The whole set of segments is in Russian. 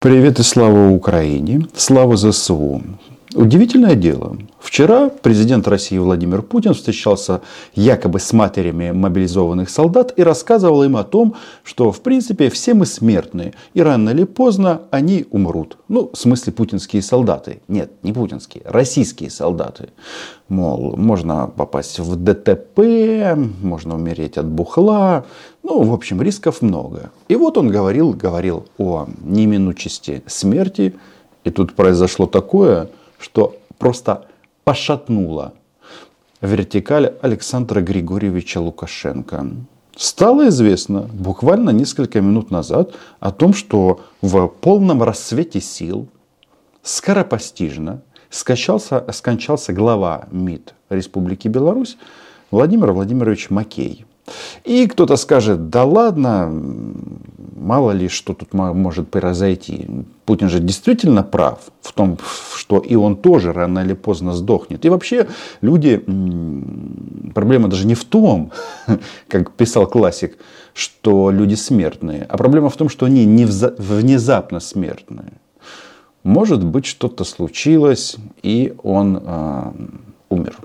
Привет и слава Украине, слава ЗСУ. Удивительное дело. Вчера президент России Владимир Путин встречался якобы с матерями мобилизованных солдат и рассказывал им о том, что в принципе все мы смертные и рано или поздно они умрут. Ну, в смысле путинские солдаты. Нет, не путинские, российские солдаты. Мол, можно попасть в ДТП, можно умереть от бухла. Ну, в общем, рисков много. И вот он говорил, говорил о неминучести смерти. И тут произошло такое, что просто пошатнуло вертикаль Александра Григорьевича Лукашенко. Стало известно буквально несколько минут назад о том, что в полном рассвете сил скоропостижно скончался, скончался глава МИД Республики Беларусь Владимир Владимирович Макей. И кто-то скажет, да ладно, мало ли что тут может произойти. Путин же действительно прав в том, что и он тоже рано или поздно сдохнет. И вообще люди, проблема даже не в том, как писал классик, что люди смертные, а проблема в том, что они не внезапно смертные. Может быть, что-то случилось, и он э, умер.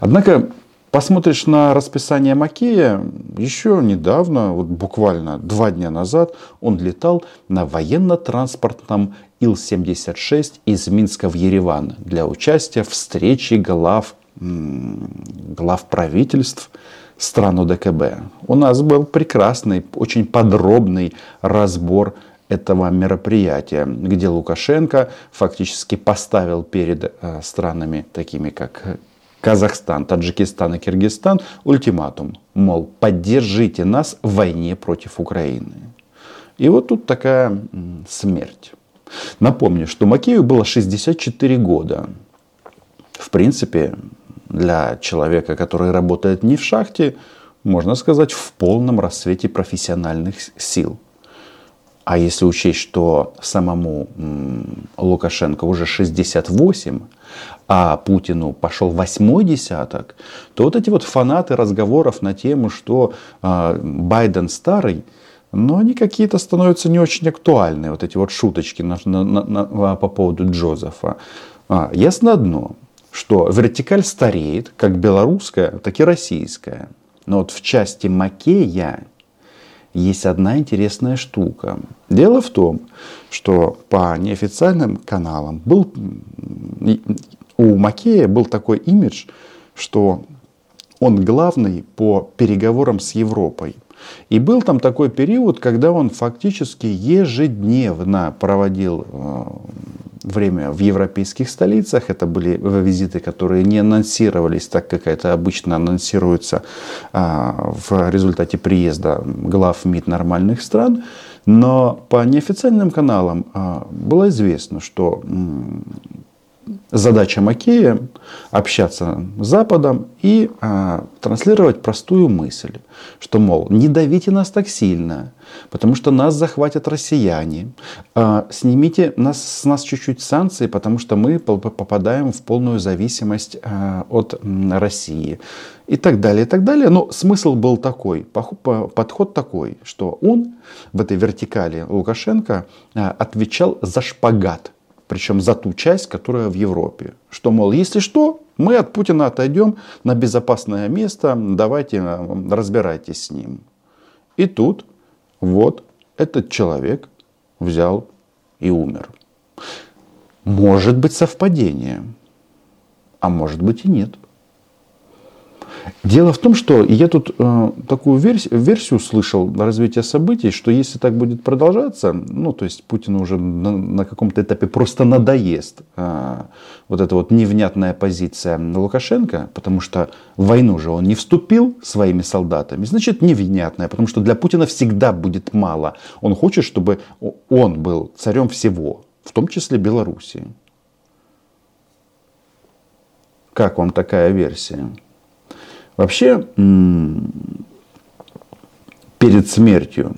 Однако Посмотришь на расписание Макея, еще недавно, вот буквально два дня назад, он летал на военно-транспортном Ил-76 из Минска в Ереван для участия в встрече глав, глав правительств стран ОДКБ. У нас был прекрасный, очень подробный разбор этого мероприятия, где Лукашенко фактически поставил перед э, странами, такими как Казахстан, Таджикистан и Киргизстан ультиматум, мол, поддержите нас в войне против Украины. И вот тут такая смерть. Напомню, что Макею было 64 года. В принципе, для человека, который работает не в шахте, можно сказать, в полном рассвете профессиональных сил. А если учесть, что самому Лукашенко уже 68, а Путину пошел восьмой десяток, то вот эти вот фанаты разговоров на тему, что э, Байден старый, но они какие-то становятся не очень актуальны, вот эти вот шуточки на, на, на, по поводу Джозефа. А, ясно одно, что вертикаль стареет, как белорусская, так и российская. Но вот в части Макея есть одна интересная штука. Дело в том, что по неофициальным каналам был, у Макея был такой имидж, что он главный по переговорам с Европой. И был там такой период, когда он фактически ежедневно проводил э, время в европейских столицах. Это были визиты, которые не анонсировались так, как это обычно анонсируется а, в результате приезда глав МИД нормальных стран. Но по неофициальным каналам а, было известно, что задача Макея общаться с Западом и а, транслировать простую мысль, что, мол, не давите нас так сильно, потому что нас захватят россияне, а, снимите нас, с нас чуть-чуть санкции, потому что мы попадаем в полную зависимость а, от России и так далее, и так далее. Но смысл был такой, подход такой, что он в этой вертикали Лукашенко а, отвечал за шпагат причем за ту часть, которая в Европе. Что, мол, если что, мы от Путина отойдем на безопасное место, давайте э, разбирайтесь с ним. И тут вот этот человек взял и умер. Может быть совпадение, а может быть и нет. Дело в том, что я тут э, такую версию, версию слышал развития событий, что если так будет продолжаться, ну, то есть Путину уже на, на каком-то этапе просто надоест э, вот эта вот невнятная позиция Лукашенко, потому что в войну же он не вступил своими солдатами, значит невнятная, потому что для Путина всегда будет мало. Он хочет, чтобы он был царем всего, в том числе Белоруссии. Как вам такая версия? Вообще, перед смертью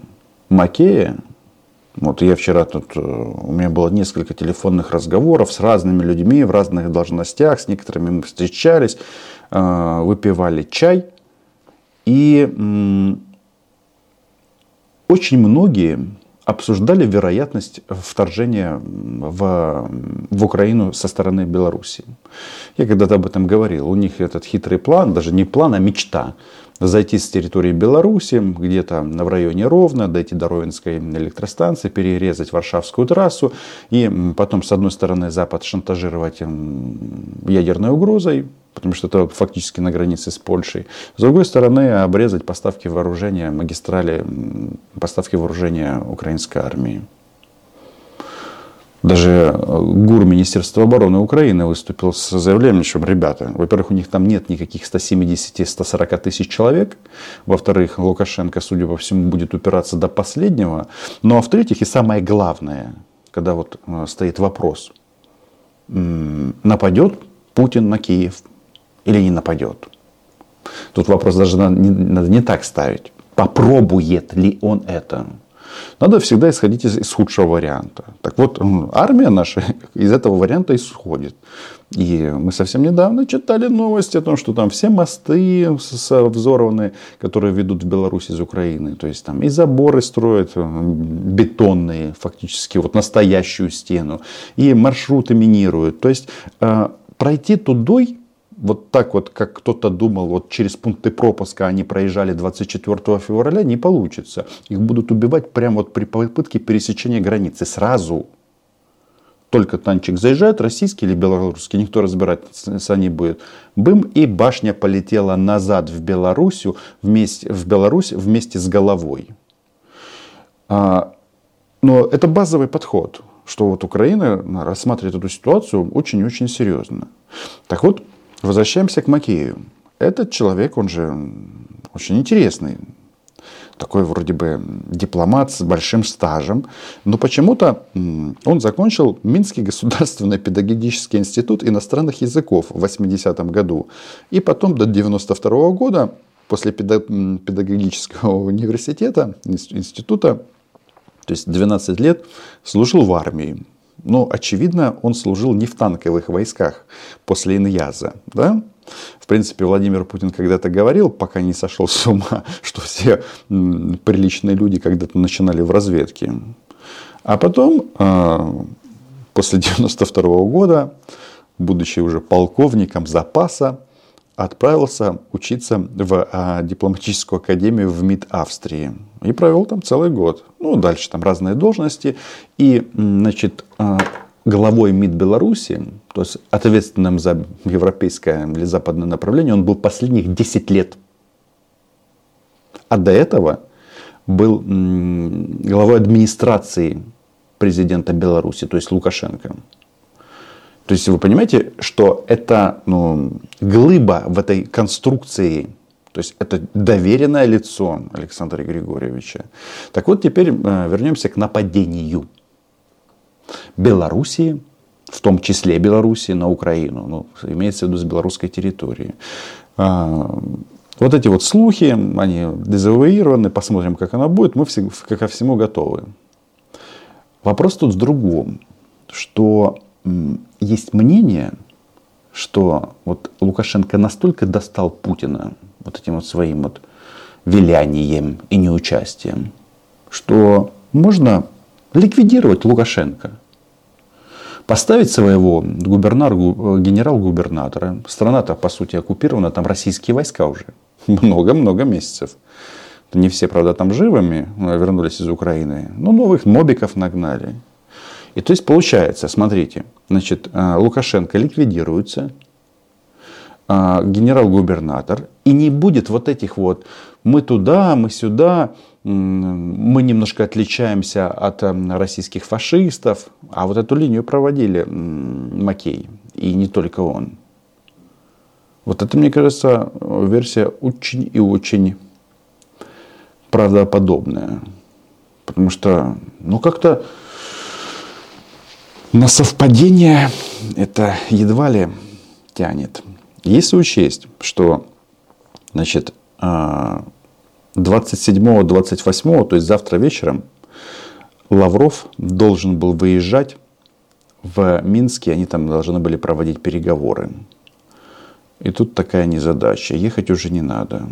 Макея, вот я вчера тут, э, у меня было несколько телефонных разговоров с разными людьми в разных должностях, с некоторыми мы встречались, э, выпивали чай. И очень многие обсуждали вероятность вторжения в, в Украину со стороны Беларуси. Я когда-то об этом говорил. У них этот хитрый план, даже не план, а мечта зайти с территории Беларуси, где-то в районе Ровно, дойти до Ровенской электростанции, перерезать Варшавскую трассу и потом, с одной стороны, Запад шантажировать ядерной угрозой, потому что это фактически на границе с Польшей. С другой стороны, обрезать поставки вооружения, магистрали поставки вооружения украинской армии. Даже э, ГУР Министерства обороны Украины выступил с заявлением, что, ребята, во-первых, у них там нет никаких 170-140 тысяч человек, во-вторых, Лукашенко, судя по всему, будет упираться до последнего, ну а в-третьих, и самое главное, когда вот э, стоит вопрос, нападет Путин на Киев или не нападет. Тут вопрос даже надо не, так ставить. Попробует ли он это? Надо всегда исходить из, из худшего варианта. Так вот, армия наша из этого варианта исходит. И мы совсем недавно читали новости о том, что там все мосты взорваны, которые ведут в Беларусь из Украины. То есть там и заборы строят бетонные, фактически вот настоящую стену. И маршруты минируют. То есть э, пройти тудой вот так вот, как кто-то думал, вот через пункты пропуска они проезжали 24 февраля, не получится. Их будут убивать прямо вот при попытке пересечения границы сразу. Только танчик заезжает, российский или белорусский, никто разбираться не будет. Бым, и башня полетела назад в Белоруссию вместе, в Беларусь вместе с головой. А, но это базовый подход, что вот Украина рассматривает эту ситуацию очень-очень серьезно. Так вот, Возвращаемся к Макею. Этот человек, он же очень интересный. Такой вроде бы дипломат с большим стажем. Но почему-то он закончил Минский государственный педагогический институт иностранных языков в 80-м году. И потом до 92 -го года после педагогического университета, института, то есть 12 лет, служил в армии. Но, очевидно, он служил не в танковых войсках после Иньяза. Да? В принципе, Владимир Путин когда-то говорил, пока не сошел с ума, что все приличные люди когда-то начинали в разведке. А потом, а, после 92 года, будучи уже полковником запаса, отправился учиться в а, дипломатическую академию в МИД Австрии. И провел там целый год. Ну, дальше там разные должности. И, значит, а, главой МИД Беларуси, то есть ответственным за европейское или западное направление, он был последних 10 лет. А до этого был главой администрации президента Беларуси, то есть Лукашенко. То есть вы понимаете, что это ну, глыба в этой конструкции, то есть это доверенное лицо Александра Григорьевича. Так вот теперь э, вернемся к нападению Белоруссии, в том числе Белоруссии на Украину, ну, имеется в виду с белорусской территории. А, вот эти вот слухи, они дезавуированы, посмотрим, как она будет, мы все, ко всему готовы. Вопрос тут в другом, что есть мнение, что вот Лукашенко настолько достал Путина вот этим вот своим вот вилянием и неучастием, что можно ликвидировать Лукашенко. Поставить своего губернатора, генерал-губернатора. Страна-то, по сути, оккупирована, там российские войска уже. Много-много месяцев. Не все, правда, там живыми вернулись из Украины. Но новых мобиков нагнали. И то есть получается, смотрите, значит, э, Лукашенко ликвидируется, э, генерал-губернатор, и не будет вот этих вот мы туда, мы сюда, мы немножко отличаемся от э, российских фашистов, а вот эту линию проводили Макей, и не только он. Вот это, мне кажется, версия очень и очень правдоподобная. Потому что, ну как-то на совпадение это едва ли тянет. Если учесть, что значит, 27-28, а, то есть завтра вечером, Лавров должен был выезжать в Минске, они там должны были проводить переговоры. И тут такая незадача, ехать уже не надо.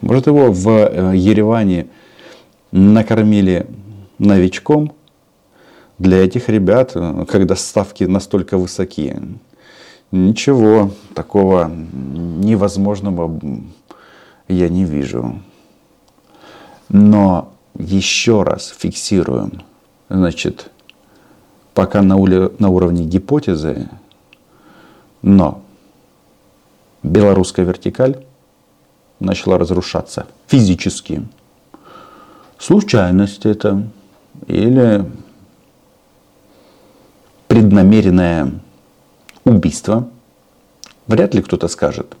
Может его в э, Ереване накормили новичком. Для этих ребят, когда ставки настолько высоки, ничего такого невозможного я не вижу. Но еще раз фиксируем, значит, пока на, на уровне гипотезы, но белорусская вертикаль начала разрушаться физически. Случайность это или преднамеренное убийство, вряд ли кто-то скажет.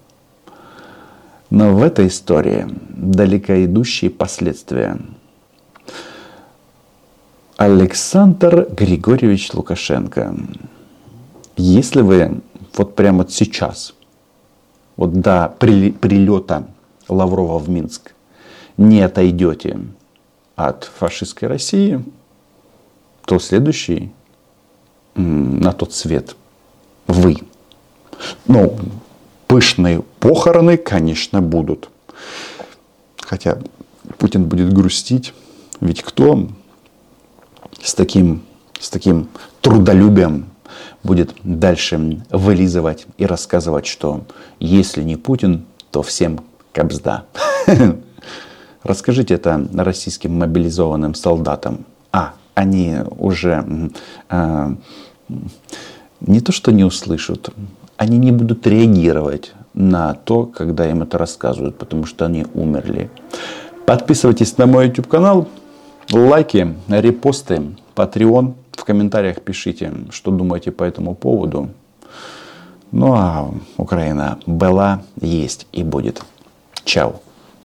Но в этой истории далеко идущие последствия. Александр Григорьевич Лукашенко, если вы вот прямо сейчас, вот до прилета Лаврова в Минск, не отойдете от фашистской России, то следующий на тот свет вы. Ну, пышные похороны, конечно, будут. Хотя Путин будет грустить. Ведь кто с таким, с таким трудолюбием будет дальше вылизывать и рассказывать, что если не Путин, то всем кабзда. Расскажите это российским мобилизованным солдатам. А, они уже э, не то что не услышат, они не будут реагировать на то, когда им это рассказывают, потому что они умерли. Подписывайтесь на мой YouTube канал, лайки, репосты, Patreon. В комментариях пишите, что думаете по этому поводу. Ну а Украина была, есть и будет. Чао.